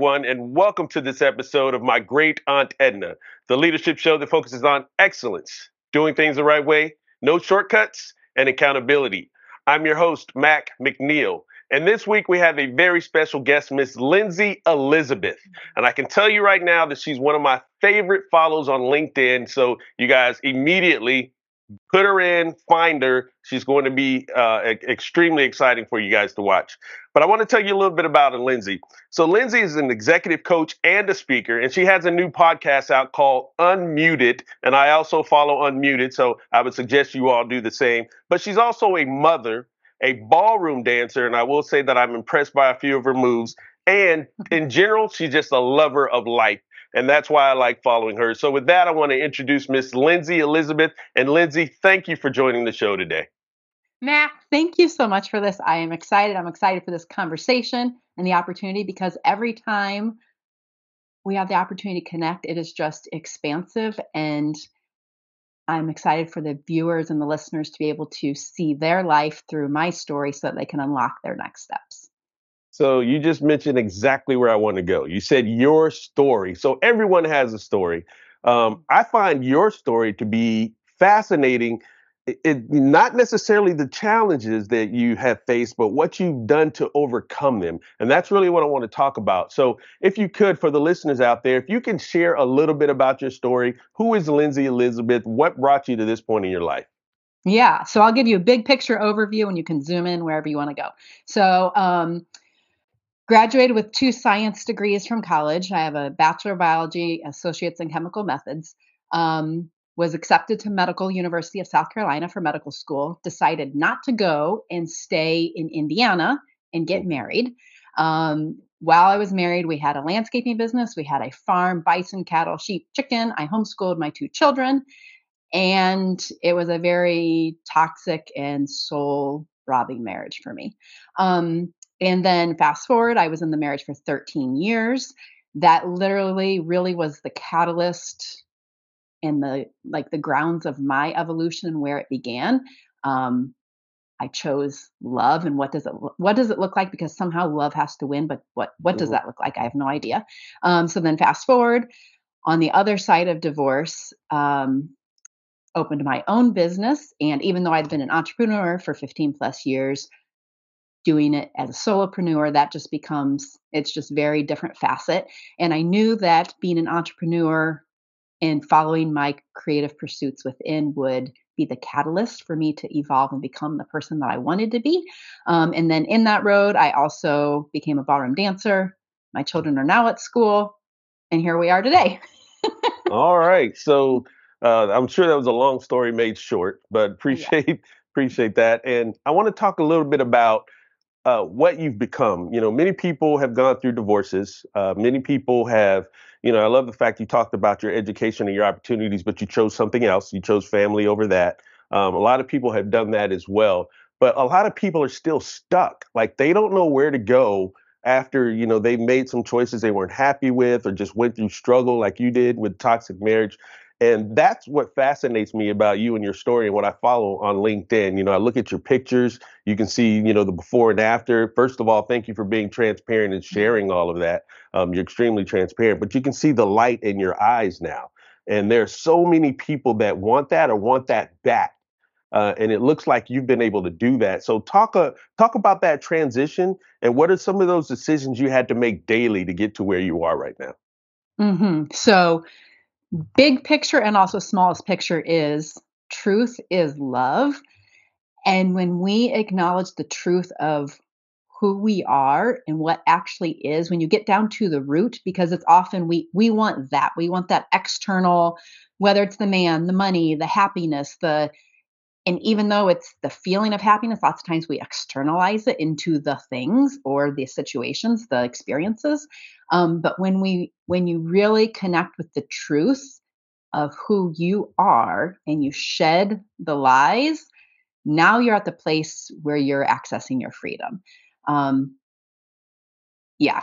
everyone, and welcome to this episode of My Great Aunt Edna, the leadership show that focuses on excellence, doing things the right way, no shortcuts, and accountability. I'm your host, Mac McNeil. And this week we have a very special guest, Miss Linzy Elizabeth. And I can tell you right now that she's one of my favorite follows on LinkedIn. So you guys immediately put her in, find her. She's going to be uh, extremely exciting for you guys to watch. But I want to tell you a little bit about Linzy. So Linzy is an executive coach and a speaker, and she has a new podcast out called Unmuted. And I also follow Unmuted, so I would suggest you all do the same. But she's also a mother, a ballroom dancer, and I will say that I'm impressed by a few of her moves. And in general, she's just a lover of life. And that's why I like following her. So, with that, I want to introduce Miss Linzy Elizabeth. And Linzy, thank you for joining the show today. Mac, thank you so much for this. I am excited. I'm excited for this conversation and the opportunity because every time we have the opportunity to connect, it is just expansive. And I'm excited for the viewers and the listeners to be able to see their life through my story so that they can unlock their next steps. So you just mentioned exactly where I want to go. You said your story. So everyone has a story. Um, I find your story to be fascinating. It, it, not necessarily the challenges that you have faced, but what you've done to overcome them. And that's really what I want to talk about. So, if you could, for the listeners out there, if you can share a little bit about your story, who is Linzy Elizabeth? What brought you to this point in your life? Yeah, so I'll give you a big picture overview and you can zoom in wherever you want to go. So, um, Graduated with two science degrees from college. I have a Bachelor of Biology, Associates in Chemical Methods. Um, was accepted to Medical University of South Carolina for medical school. Decided not to go and stay in Indiana and get married. Um, while I was married, we had a landscaping business. We had a farm, bison, cattle, sheep, chicken. I homeschooled my two children. And it was a very toxic and soul robbing marriage for me. Um, and then fast forward, I was in the marriage for 13 years. That literally really was the catalyst and the like the grounds of my evolution and where it began. Um, I chose love and what does it what does it look like because somehow love has to win, but what what does mm-hmm. that look like? I have no idea. Um, so then fast forward on the other side of divorce, um, opened my own business, and even though I'd been an entrepreneur for 15 plus years, doing it as a solopreneur that just becomes it's just very different facet. And i knew that being an entrepreneur and following my creative pursuits within would be the catalyst for me to evolve and become the person that i wanted to be. Um, and then in that road i also became a ballroom dancer. My children are now at school and here we are today. All right. So uh, i'm sure that was a long story made short but appreciate yeah. appreciate that. And i want to talk a little bit about uh, what you've become. You know, many people have gone through divorces. Uh, many people have, you know, I love the fact you talked about your education and your opportunities, but you chose something else. You chose family over that. Um, a lot of people have done that as well. But a lot of people are still stuck. Like they don't know where to go after, you know, they made some choices they weren't happy with or just went through struggle like you did with toxic marriage. And that's what fascinates me about you and your story and what I follow on LinkedIn. You know, I look at your pictures, you can see, you know, the before and after. First of all, thank you for being transparent and sharing all of that. Um, you're extremely transparent, but you can see the light in your eyes now. And there are so many people that want that or want that back. Uh, and it looks like you've been able to do that. So talk uh, talk about that transition and what are some of those decisions you had to make daily to get to where you are right now. Mm-hmm. So big picture and also smallest picture is truth is love. And when we acknowledge the truth of who we are and what actually is when you get down to the root because it's often we we want that we want that external whether it's the man the money the happiness the and even though it's the feeling of happiness lots of times we externalize it into the things or the situations the experiences. Um, but when we when you really connect with the truth of who you are and you shed the lies now you're at the place where you're accessing your freedom. Um, yeah.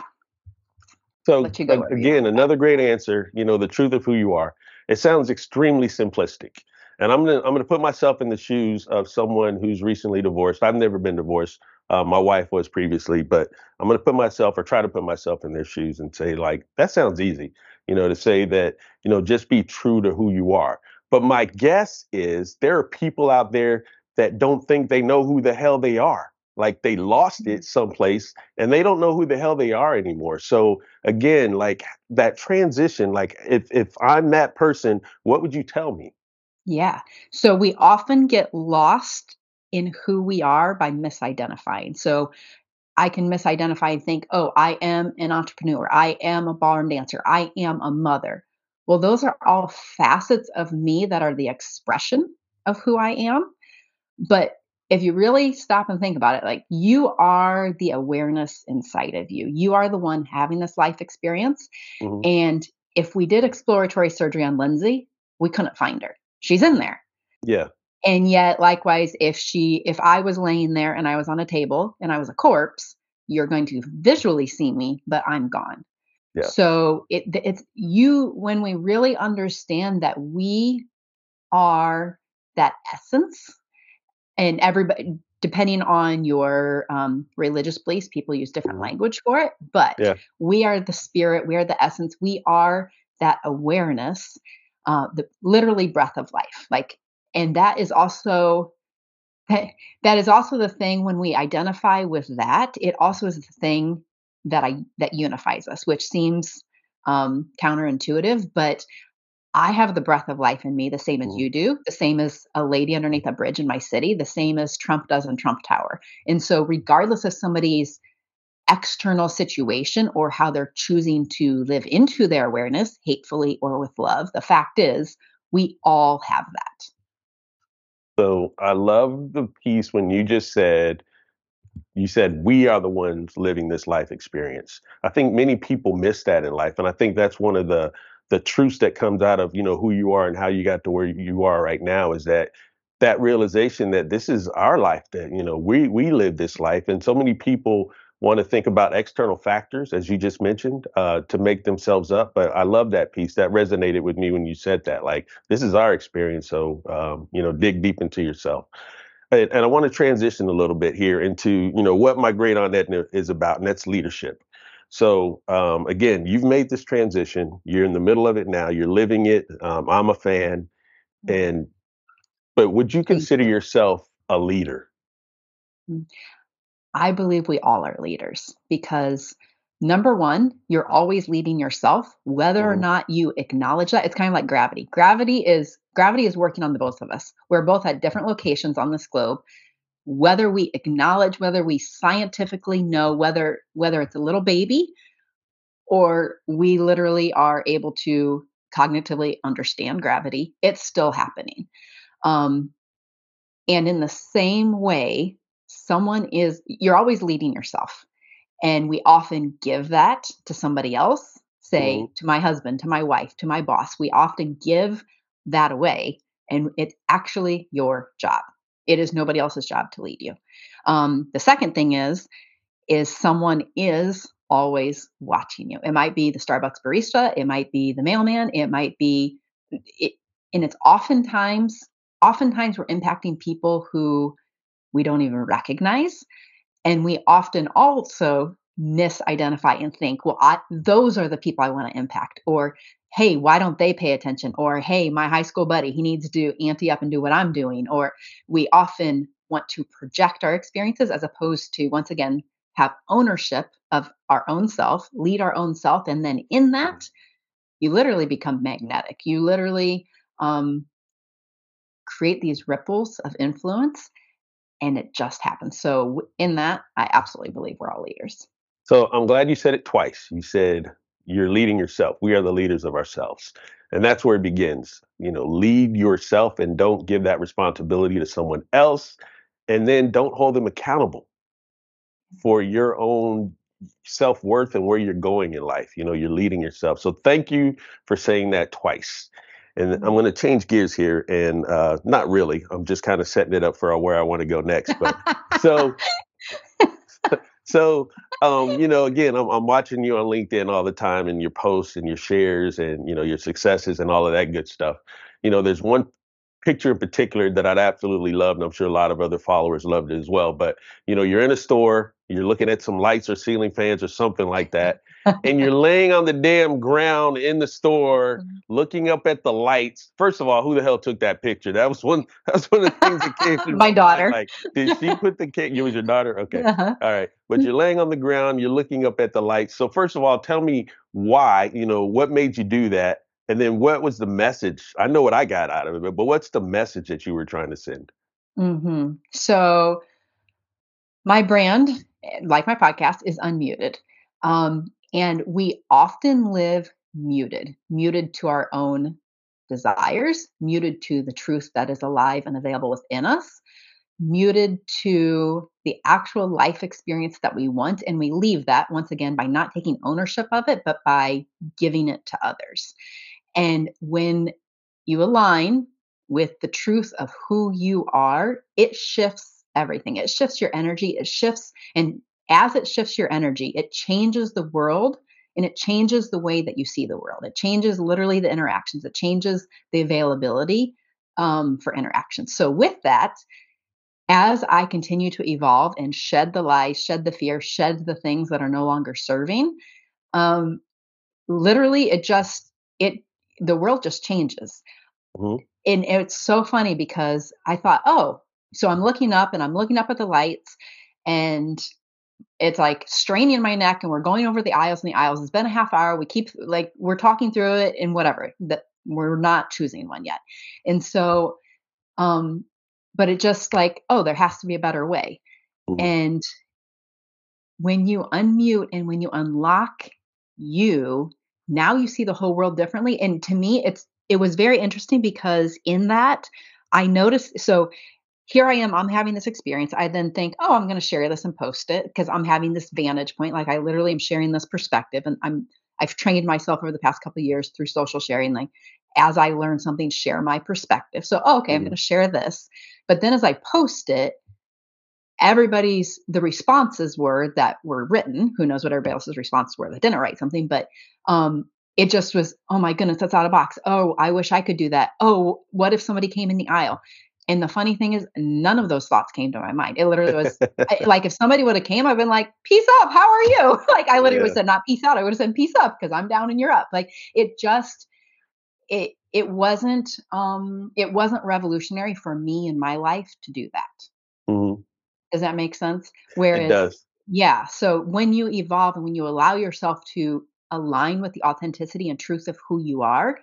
So again another great answer you know the truth of who you are. It sounds extremely simplistic and I'm gonna I'm gonna put myself in the shoes of someone who's recently divorced. I've never been divorced, Uh, my wife was previously, but I'm going to put myself or try to put myself in their shoes and say, like, that sounds easy, you know, to say that, you know, just be true to who you are. But my guess is there are people out there that don't think they know who the hell they are. Like they lost it someplace and they don't know who the hell they are anymore. So again, like that transition, like if if I'm that person, what would you tell me? Yeah. So we often get lost in who we are by misidentifying. So I can misidentify and think, oh, I am an entrepreneur. I am a ballroom dancer. I am a mother. Well, those are all facets of me that are the expression of who I am. But if you really stop and think about it, like you are the awareness inside of you. You are the one having this life experience. Mm-hmm. And if we did exploratory surgery on Linzy, we couldn't find her. She's in there. Yeah. And yet, likewise, if she, if I was laying there and I was on a table and I was a corpse, you're going to visually see me, but I'm gone. Yeah. So it, it's you when we really understand that we are that essence and everybody depending on your um, religious beliefs people use different mm-hmm. language for it but yeah. we are the spirit we are the essence we are that awareness uh, the literally breath of life like and that is also that, is also the thing when we identify with that it also is the thing that i that unifies us which seems um, counterintuitive but I have the breath of life in me, the same as mm. you do, the same as a lady underneath a bridge in my city, the same as Trump does in Trump Tower. And so, regardless of somebody's external situation or how they're choosing to live into their awareness, hatefully or with love, the fact is, we all have that. So, I love the piece when you just said, you said we are the ones living this life experience. I think many people miss that in life. And I think that's one of the the truths that comes out of you know who you are and how you got to where you are right now is that that realization that this is our life that you know we we live this life and so many people want to think about external factors as you just mentioned uh, to make themselves up but i love that piece that resonated with me when you said that like this is our experience so um, you know dig deep into yourself and, and i want to transition a little bit here into you know what my great aunt edna is about and that's leadership so um, again, you've made this transition. You're in the middle of it now. You're living it. Um, I'm a fan, and but would you consider yourself a leader? I believe we all are leaders because number one, you're always leading yourself, whether mm-hmm. or not you acknowledge that. It's kind of like gravity. Gravity is gravity is working on the both of us. We're both at different locations on this globe whether we acknowledge whether we scientifically know whether whether it's a little baby or we literally are able to cognitively understand gravity it's still happening um, and in the same way someone is you're always leading yourself and we often give that to somebody else say mm-hmm. to my husband to my wife to my boss we often give that away and it's actually your job it is nobody else's job to lead you. Um, the second thing is, is someone is always watching you. It might be the Starbucks barista, it might be the mailman, it might be, it, and it's oftentimes, oftentimes we're impacting people who we don't even recognize, and we often also misidentify and think, well, I, those are the people I want to impact, or hey, why don't they pay attention? Or hey, my high school buddy, he needs to ante up and do what I'm doing. Or we often want to project our experiences as opposed to, once again, have ownership of our own self, lead our own self. And then in that, you literally become magnetic. You literally um, create these ripples of influence and it just happens. So, in that, I absolutely believe we're all leaders. So, I'm glad you said it twice. You said you're leading yourself. We are the leaders of ourselves. And that's where it begins. You know, lead yourself and don't give that responsibility to someone else. And then don't hold them accountable for your own self worth and where you're going in life. You know, you're leading yourself. So thank you for saying that twice. And I'm going to change gears here, and uh, not really. I'm just kind of setting it up for where I want to go next. But so so, um, you know, again, I'm, I'm watching you on LinkedIn all the time and your posts and your shares and, you know, your successes and all of that good stuff. You know, there's one picture in particular that I'd absolutely love, and I'm sure a lot of other followers loved it as well. But you know, you're in a store, you're looking at some lights or ceiling fans or something like that, and you're laying on the damn ground in the store, mm-hmm. looking up at the lights. First of all, who the hell took that picture? That was one. That was one of the things that came to my daughter. Like, did she put the cake? You was your daughter? Okay, uh-huh. all right. But you're laying on the ground, you're looking up at the lights. So first of all, tell me why. You know, what made you do that? And then what was the message? I know what I got out of it, but what's the message that you were trying to send? Mm-hmm. So my brand, like my podcast, is unmuted. Um, and we often live muted, muted to our own desires, muted to the truth that is alive and available within us, muted to the actual life experience that we want. And we leave that once again by not taking ownership of it, but by giving it to others. And when you align with the truth of who you are, it shifts everything. It shifts your energy. It shifts, and as it shifts your energy, it changes the world and it changes the way that you see the world. It changes literally the interactions, it changes the availability um, for interactions. So, with that, as I continue to evolve and shed the lies, shed the fear, shed the things that are no longer serving, um, literally, it just, it the world just changes. Mm-hmm. And it's so funny because I thought, oh, so I'm looking up and I'm looking up at the lights and it's like straining my neck and we're going over the aisles and the aisles. It's been a half hour. We keep like we're talking through it and whatever. That we're not choosing one yet. And so um but it just like, oh, there has to be a better way. Mm-hmm. And when you unmute and when you unlock you now you see the whole world differently and to me it's it was very interesting because in that i noticed so here i am i'm having this experience. I then think oh i'm going to share this and post it because i'm having this vantage point. Like i literally am sharing this perspective and i'm i've trained myself over the past couple of years through social sharing like as i learn something share my perspective. So oh, okay mm-hmm. i'm going to share this. But then as i post it everybody's the responses were that were written. Who knows what everybody else's responses were that didn't write something but um it just was oh my goodness that's out of box. Oh i wish i could do that. Oh what if somebody came in the aisle and the funny thing is none of those thoughts came to my mind it literally was like if somebody would have came i've been like peace up how are you like i literally yeah. would have said not peace out i would have said peace up because i'm down and you're up like it just it it wasn't um it wasn't revolutionary for me in my life to do that mm-hmm. Does that make sense? Whereas, it does. Yeah. So when you evolve and when you allow yourself to align with the authenticity and truth of who you are,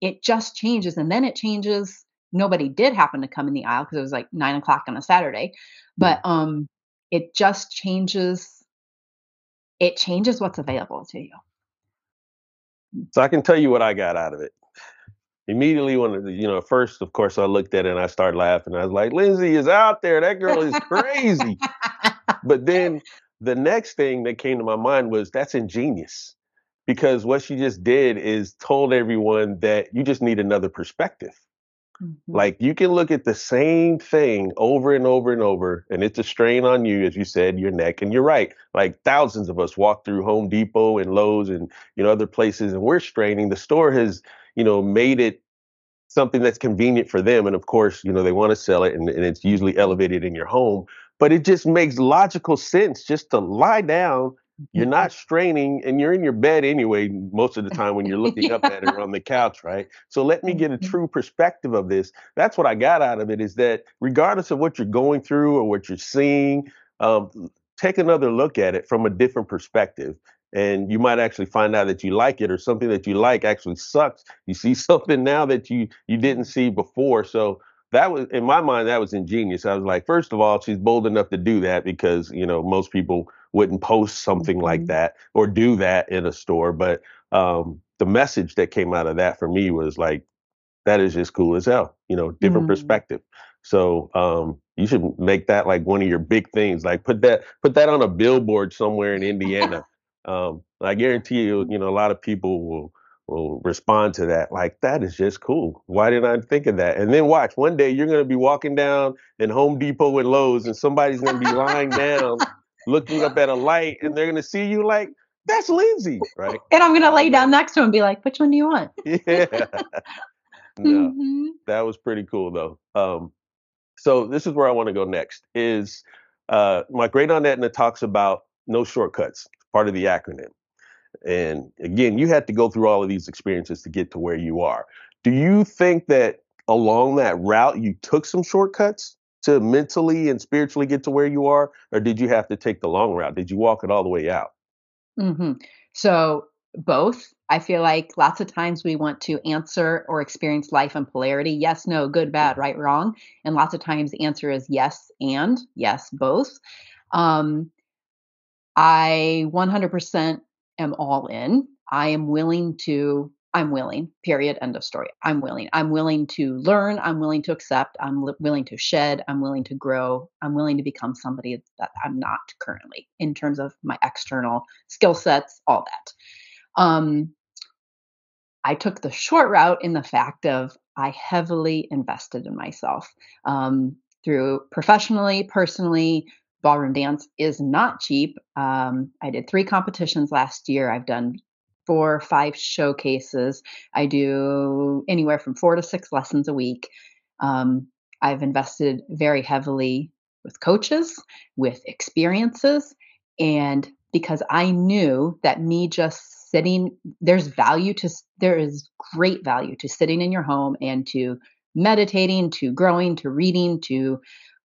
it just changes. And then it changes. Nobody did happen to come in the aisle because it was like nine o'clock on a Saturday, but um, it just changes. It changes what's available to you. So I can tell you what I got out of it. Immediately when you know first of course i looked at it and i started laughing. I was like linzy is out there. That girl is crazy. But then the next thing that came to my mind was that's ingenious. Because what she just did is told everyone that you just need another perspective mm-hmm. like you can look at the same thing over and over and over and it's a strain on you as you said your neck and you're right like thousands of us walk through home depot and lowes and you know other places and we're straining the store has you know, made it something that's convenient for them. And of course, you know, they want to sell it and, and it's usually elevated in your home. But it just makes logical sense just to lie down. You're not straining and you're in your bed anyway, most of the time when you're looking up at it or on the couch, right? So let me get a mm-hmm. true perspective of this. That's what I got out of it is that regardless of what you're going through or what you're seeing, um, take another look at it from a different perspective and you might actually find out that you like it or something that you like actually sucks you see something now that you you didn't see before so that was in my mind that was ingenious i was like first of all she's bold enough to do that because you know most people wouldn't post something like mm-hmm. that or do that in a store but um, the message that came out of that for me was like that is just cool as hell you know different mm. perspective so um, you should make that like one of your big things like put that put that on a billboard somewhere in indiana um, I guarantee you, you know, a lot of people will will respond to that like that is just cool. Why didn't I think of that? And then watch one day you're going to be walking down in Home Depot and Lowe's, and somebody's going to be lying down, looking up at a light, and they're going to see you like that's Linzy, right? And I'm going to lay down next to him and be like, "Which one do you want?" yeah. no, mm-hmm. that was pretty cool though. Um, so this is where I want to go next. Is uh, my great aunt Edna talks about no shortcuts, part of the acronym. And again, you had to go through all of these experiences to get to where you are. Do you think that along that route you took some shortcuts to mentally and spiritually get to where you are, or did you have to take the long route? Did you walk it all the way out? Mm-hmm. So both. I feel like lots of times we want to answer or experience life in polarity yes, no, good, bad, right, wrong. And lots of times the answer is yes and yes, both. Um, I 100% am all in. I am willing to, I'm willing, period, end of story. I'm willing. I'm willing to learn. I'm willing to accept. I'm li- willing to shed. I'm willing to grow. I'm willing to become somebody that I'm not currently in terms of my external skill sets, all that. Um, I took the short route in the fact of I heavily invested in myself um, through professionally, personally. Ballroom dance is not cheap. Um, I did three competitions last year. I've done four, or five showcases. I do anywhere from four to six lessons a week. Um, I've invested very heavily with coaches, with experiences, and because I knew that me just sitting there's value to there is great value to sitting in your home and to meditating to growing to reading to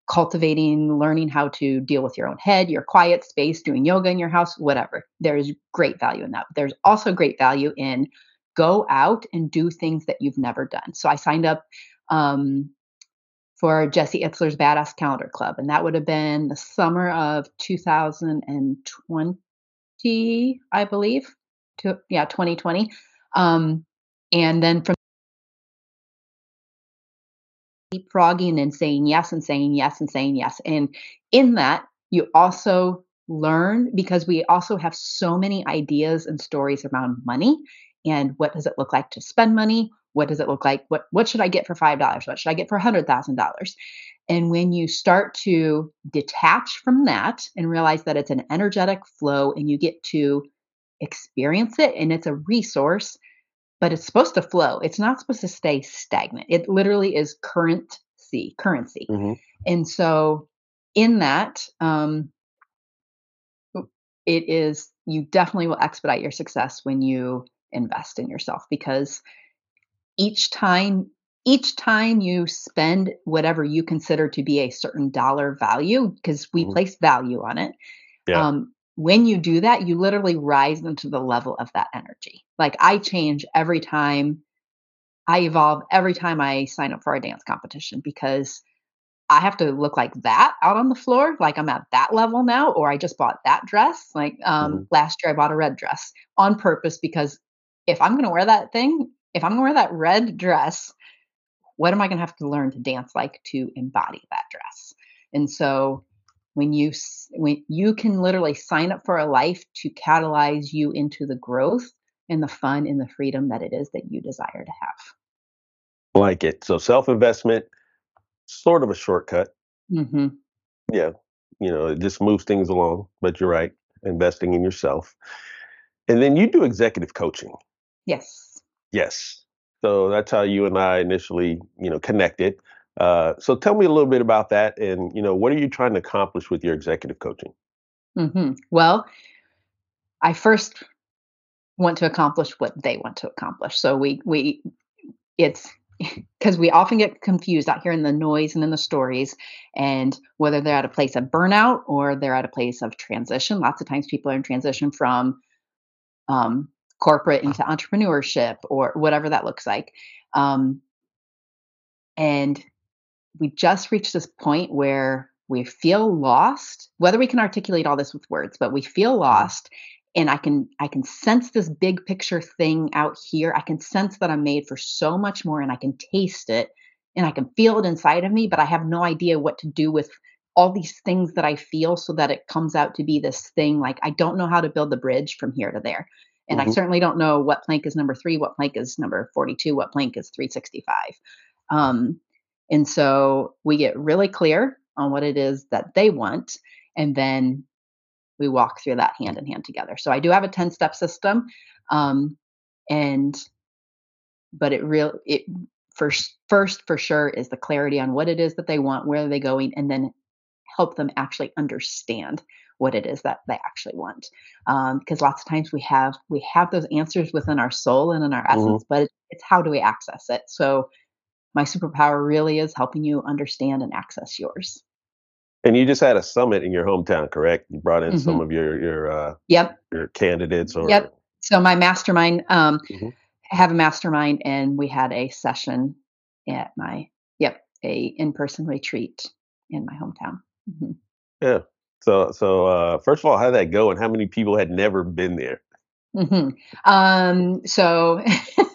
cultivating learning how to deal with your own head your quiet space doing yoga in your house whatever. There's great value in that. There's also great value in go out and do things that you've never done. So i signed up um, for Jesse Itzler's Badass Calendar Club, and that would have been the summer of 2020, I believe. To yeah 2020 um, and then from leapfrogging and saying yes and saying yes and saying yes. And in that you also learn because we also have so many ideas and stories around money and what does it look like to spend money? What does it look like? What what should i get for five dollars? What should i get for a hundred thousand dollars? And when you start to detach from that and realize that it's an energetic flow and you get to experience it and it's a resource, but it's supposed to flow. It's not supposed to stay stagnant. It literally is currency, currency. Mm-hmm. And so in that, um, it is you definitely will expedite your success when you invest in yourself because each time each time you spend whatever you consider to be a certain dollar value because we mm-hmm. place value on it yeah. um, when you do that, you literally rise into the level of that energy. Like I change every time I evolve every time I sign up for a dance competition because I have to look like that out on the floor, like I'm at that level now, or I just bought that dress. Like um, mm-hmm. last year, I bought a red dress on purpose because if I'm going to wear that thing, if I'm going to wear that red dress, what am I going to have to learn to dance like to embody that dress? And so when you when you can literally sign up for a life to catalyze you into the growth and the fun and the freedom that it is that you desire to have. Like it. So self investment, sort of a shortcut. Mm-hmm. Yeah, you know, it just moves things along. But you're right, investing in yourself, and then you do executive coaching. Yes. Yes. So that's how you and I initially, you know, connected. Uh, so tell me a little bit about that, and you know, what are you trying to accomplish with your executive coaching? Mm-hmm. Well, I first want to accomplish what they want to accomplish. So we we it's because we often get confused out here in the noise and in the stories, and whether they're at a place of burnout or they're at a place of transition. Lots of times people are in transition from um, corporate into entrepreneurship or whatever that looks like. Um, and we just reached this point where we feel lost whether we can articulate all this with words but we feel mm-hmm. lost and i can i can sense this big picture thing out here i can sense that i'm made for so much more and i can taste it and i can feel it inside of me but i have no idea what to do with all these things that i feel so that it comes out to be this thing like i don't know how to build the bridge from here to there and mm-hmm. i certainly don't know what plank is number three what plank is number 42 what plank is 365 um, and so we get really clear on what it is that they want, and then we walk through that hand in hand together. So I do have a 10 step system. Um, and but it real it first first for sure is the clarity on what it is that they want, where are they going, and then help them actually understand what it is that they actually want. Because um, lots of times we have we have those answers within our soul and in our essence, mm-hmm. but it's how do we access it? So my superpower really is helping you understand and access yours. And you just had a summit in your hometown, correct? You brought in mm-hmm. some of your your uh, yep your candidates or yep. So my mastermind, um, mm-hmm. have a mastermind, and we had a session at my yep a in person retreat in my hometown. Mm-hmm. Yeah. So so uh, first of all, how did that go, and how many people had never been there? Mm-hmm. Um, so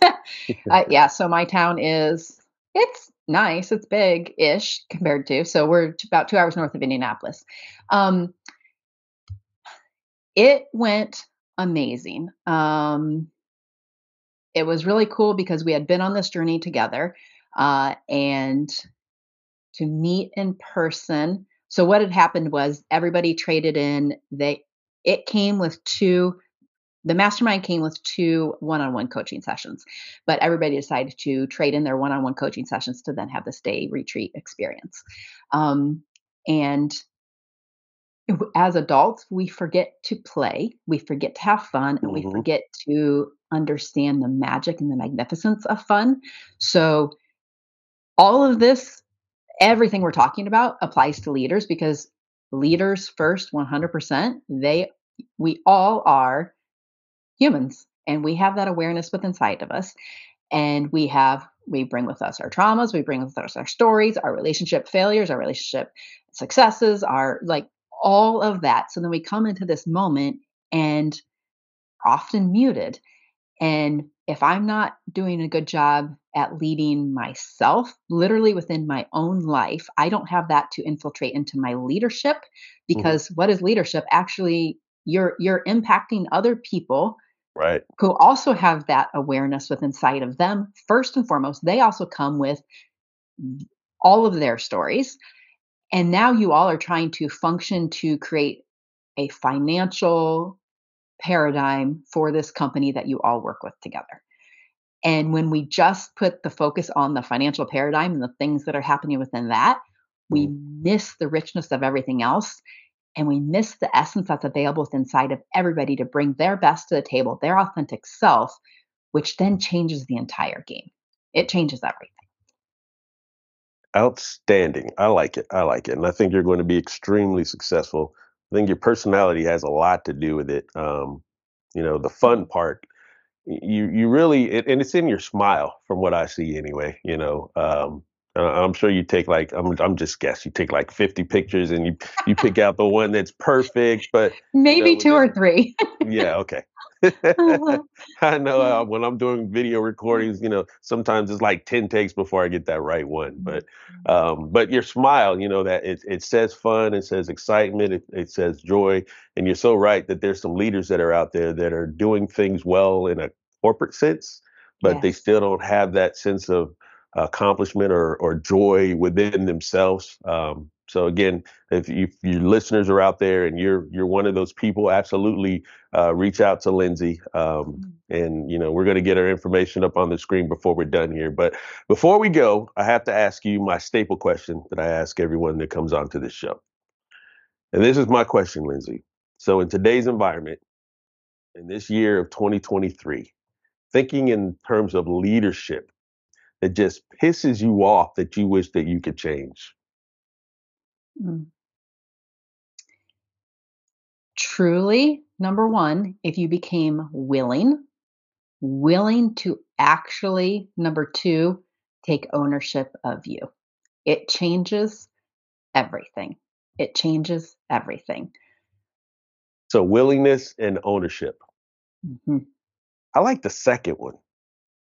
uh, yeah, so my town is it's nice. It's big ish compared to. So we're about two hours north of Indianapolis. Um, it went amazing. Um, it was really cool because we had been on this journey together uh, and to meet in person. So what had happened was everybody traded in. They it came with two the mastermind came with two one-on-one coaching sessions but everybody decided to trade in their one-on-one coaching sessions to then have this day retreat experience um, and as adults we forget to play we forget to have fun and mm-hmm. we forget to understand the magic and the magnificence of fun so all of this everything we're talking about applies to leaders because leaders first 100% they we all are humans and we have that awareness within inside of us and we have we bring with us our traumas we bring with us our stories our relationship failures our relationship successes our like all of that so then we come into this moment and often muted and if i'm not doing a good job at leading myself literally within my own life i don't have that to infiltrate into my leadership mm-hmm. because mm-hmm. what is leadership actually you're you're impacting other people right. who also have that awareness within inside of them first and foremost they also come with all of their stories. And now you all are trying to function to create a financial paradigm for this company that you all work with together. And when we just put the focus on the financial paradigm and the things that are happening within that we mm-hmm. miss the richness of everything else and we miss the essence that's available inside of everybody to bring their best to the table, their authentic self, which then changes the entire game. It changes everything. Outstanding. I like it. I like it. And I think you're going to be extremely successful. I think your personality has a lot to do with it. Um, you know, the fun part, you you really, it, and it's in your smile from what I see anyway. You know, um, uh, I'm sure you take like I'm I'm just guess you take like 50 pictures and you you pick out the one that's perfect, but maybe you know, two or three. yeah, okay. uh-huh. I know uh, when I'm doing video recordings, you know, sometimes it's like 10 takes before I get that right one. But mm-hmm. um, but your smile, you know, that it it says fun, it says excitement, it, it says joy, and you're so right that there's some leaders that are out there that are doing things well in a corporate sense, but yes. they still don't have that sense of accomplishment or, or joy within themselves. Um, so again, if, you, if your listeners are out there and you're you're one of those people, absolutely uh, reach out to Linzy. Um, mm-hmm. and you know we're going to get our information up on the screen before we're done here. But before we go, I have to ask you my staple question that I ask everyone that comes onto this show. And this is my question, Linzy. So in today's environment, in this year of 2023, thinking in terms of leadership, that just pisses you off that you wish that you could change? Mm. Truly, number one, if you became willing, willing to actually, number two, take ownership of you. It changes everything. It changes everything. So, willingness and ownership. Mm-hmm. I like the second one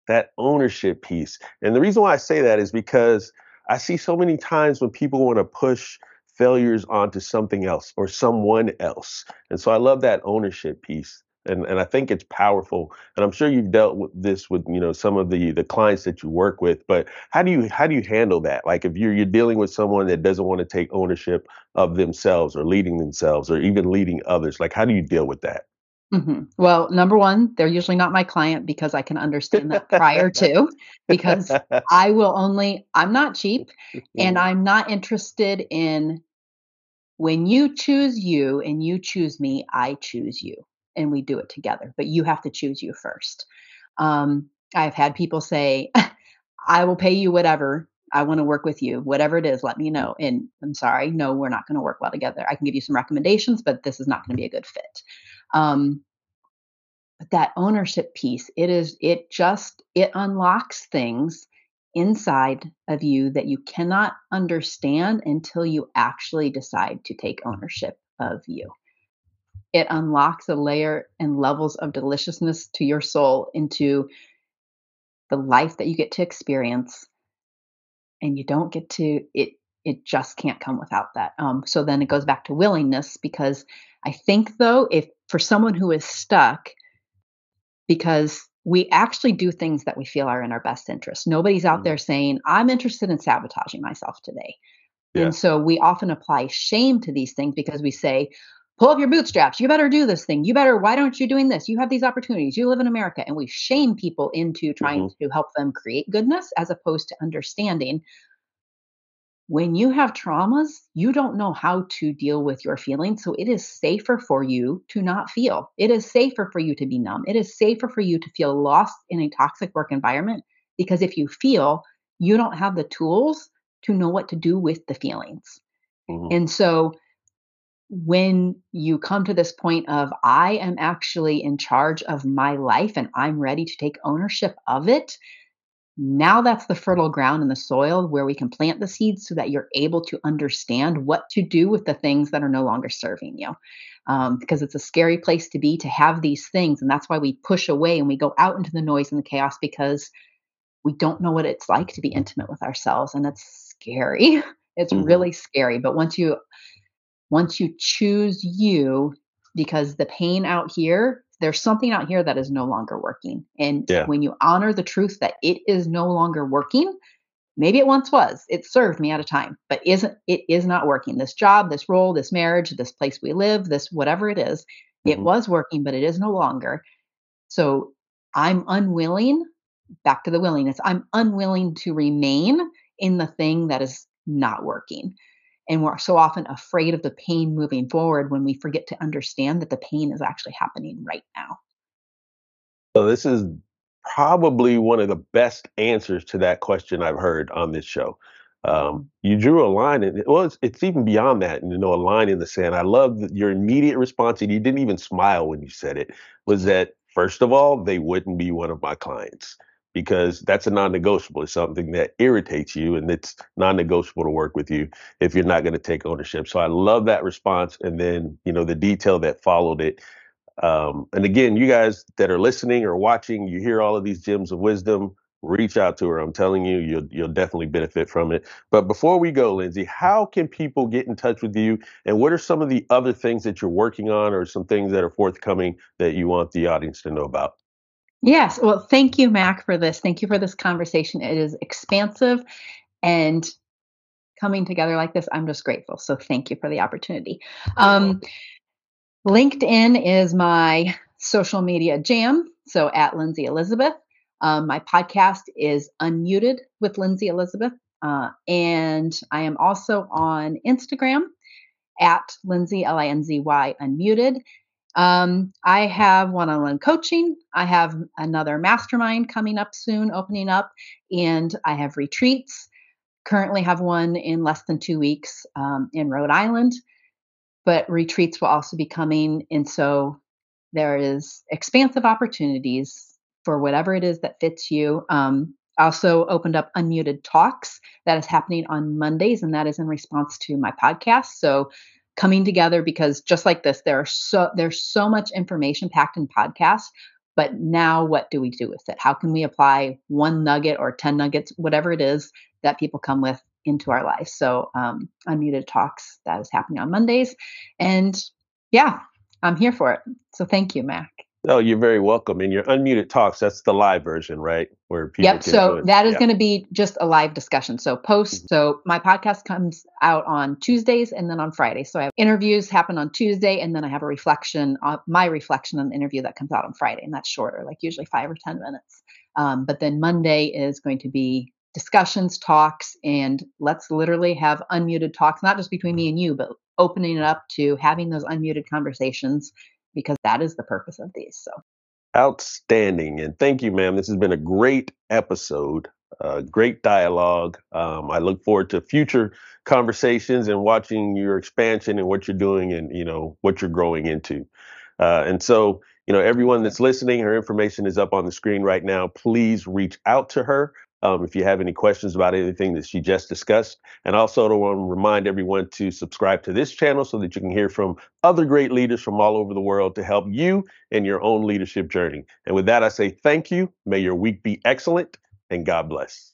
that ownership piece. And the reason why I say that is because I see so many times when people want to push failures onto something else or someone else. And so I love that ownership piece. And, and I think it's powerful. And I'm sure you've dealt with this with, you know, some of the the clients that you work with, but how do you how do you handle that? Like if you're you're dealing with someone that doesn't want to take ownership of themselves or leading themselves or even leading others, like how do you deal with that? Mm-hmm. Well, number one, they're usually not my client because I can understand that prior to, because I will only, I'm not cheap and. I'm not interested in when you choose you and you choose me, I choose you and we do it together, but you have to choose you first. Um, I've had people say, I will pay you whatever. I want to work with you, whatever it is, let me know. And I'm sorry, no, we're not going to work well together. I can give you some recommendations, but this is not going to be a good fit. Um, but that ownership piece, it is, it just, it unlocks things inside of you that you cannot understand until you actually decide to take ownership of you. It unlocks a layer and levels of deliciousness to your soul into the life that you get to experience and you don't get to it it just can't come without that um, so then it goes back to willingness because i think though if for someone who is stuck because we actually do things that we feel are in our best interest. Nobody's out Mhm. there saying i'm interested in sabotaging myself today. Yeah. and so we often apply shame to these things because we say pull up your bootstraps. You better do this thing. You better why don't you doing this? You have these opportunities. You live in america. And we shame people into trying Mhm. to help them create goodness as opposed to understanding when you have traumas, you don't know how to deal with your feelings. So it is safer for you to not feel. It is safer for you to be numb. It is safer for you to feel lost in a toxic work environment because if you feel, you don't have the tools to know what to do with the feelings. Mhm. And so when you come to this point of, I am actually in charge of my life and I'm ready to take ownership of it, now that's the fertile ground in the soil where we can plant the seeds so that you're able to understand what to do with the things that are no longer serving you. Um, because it's a scary place to be to have these things. And that's why we push away and we go out into the noise and the chaos because we don't know what it's like to be intimate with ourselves. And it's scary. It's Mhm. really scary. But once you once you choose you, because the pain out here, there's something out here that is no longer working. And Yeah. when you honor the truth that it is no longer working, maybe it once was, it served me at a time, but isn't it is not working. This job, this role, this marriage, this place we live, this whatever it is, it Mhm. was working, but it is no longer. So I'm unwilling, back to the willingness, I'm unwilling to remain in the thing that is not working. And we're so often afraid of the pain moving forward when we forget to understand that the pain is actually happening right now. So this is probably one of the best answers to that question I've heard on this show. Um, you drew a line, and well, it's, it's even beyond that. You know, a line in the sand. I love that your immediate response, and you didn't even smile when you said it. Was that first of all, they wouldn't be one of my clients because that's a non-negotiable. It's something that irritates you, and it's non-negotiable to work with you if you're not going to take ownership. So I love that response, and then you know the detail that followed it. Um, and again, you guys that are listening or watching, you hear all of these gems of wisdom. Reach out to her. I'm telling you, you'll you'll definitely benefit from it. But before we go, Linzy, how can people get in touch with you? And what are some of the other things that you're working on, or some things that are forthcoming that you want the audience to know about? Yes. Well, thank you, Mac, for this. Thank you for this conversation. It is expansive and coming together like this. I'm just grateful. So thank you for the opportunity. Um, LinkedIn is my social media jam. So at Linzy Elizabeth. Um, my podcast is Unmuted with Linzy Elizabeth. Uh, and I am also on Instagram at Linzy, L I N Z Y, Unmuted. Um, I have one on one coaching. I have another mastermind coming up soon, opening up, and I have retreats. Currently, have one in less than two weeks um, in Rhode Island, but retreats will also be coming. And so there is expansive opportunities for whatever it is that fits you. Um, also opened up unmuted talks that is happening on Mondays, and that is in response to my podcast. So coming together because just like this, there are so there's so much information packed in podcasts. But now, what do we do with it? How can we apply one nugget or ten nuggets, whatever it is that people come with, into our lives? So, um, unmuted talks that is happening on Mondays, and yeah, I'm here for it. So, thank you, Mac. Oh, you're very welcome. And your unmuted talks, that's the live version, right? Where people Yep. So that is yeah. going to be just a live discussion. So post mm-hmm. so my podcast comes out on Tuesdays and then on Fridays. So I have interviews happen on Tuesday and then I have a reflection uh, my reflection on the interview that comes out on Friday. And that's shorter, like usually five or ten minutes. Um, but then Monday is going to be discussions, talks, and let's literally have unmuted talks, not just between me and you, but opening it up to having those unmuted conversations because that is the purpose of these. So outstanding. And thank you, ma'am. This has been a great episode, uh, great dialogue. Um, I look forward to future conversations and watching your expansion and what you're doing and, you know, what you're growing into. Uh, and so, you know, everyone that's listening, her information is up on the screen right now. Please reach out to her um, if you have any questions about anything that she just discussed. And also, I want to remind everyone to subscribe to this channel so that you can hear from other great leaders from all over the world to help you in your own leadership journey. And with that, I say thank you. May your week be excellent and God bless.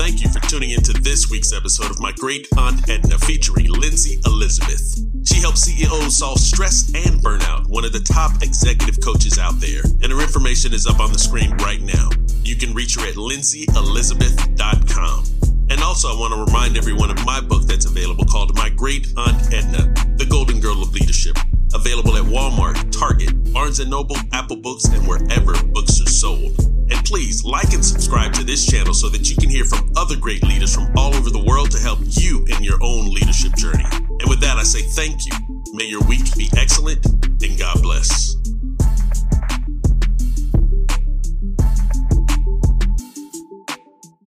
Thank you for tuning into this week's episode of My Great Aunt Edna featuring Linzy Elizabeth. She helps CEOs solve stress and burnout, one of the top executive coaches out there. And her information is up on the screen right now. You can reach her at linzyelizabeth.com. And also, I want to remind everyone of my book that's available called My Great Aunt Edna, The Golden Girl of Leadership. Available at Walmart, Target, Barnes & Noble, Apple Books, and wherever books are sold. And please like and subscribe to this channel so that you can hear from other great leaders from all over the world to help you in your own leadership journey. And with that, I say thank you. May your week be excellent and God bless.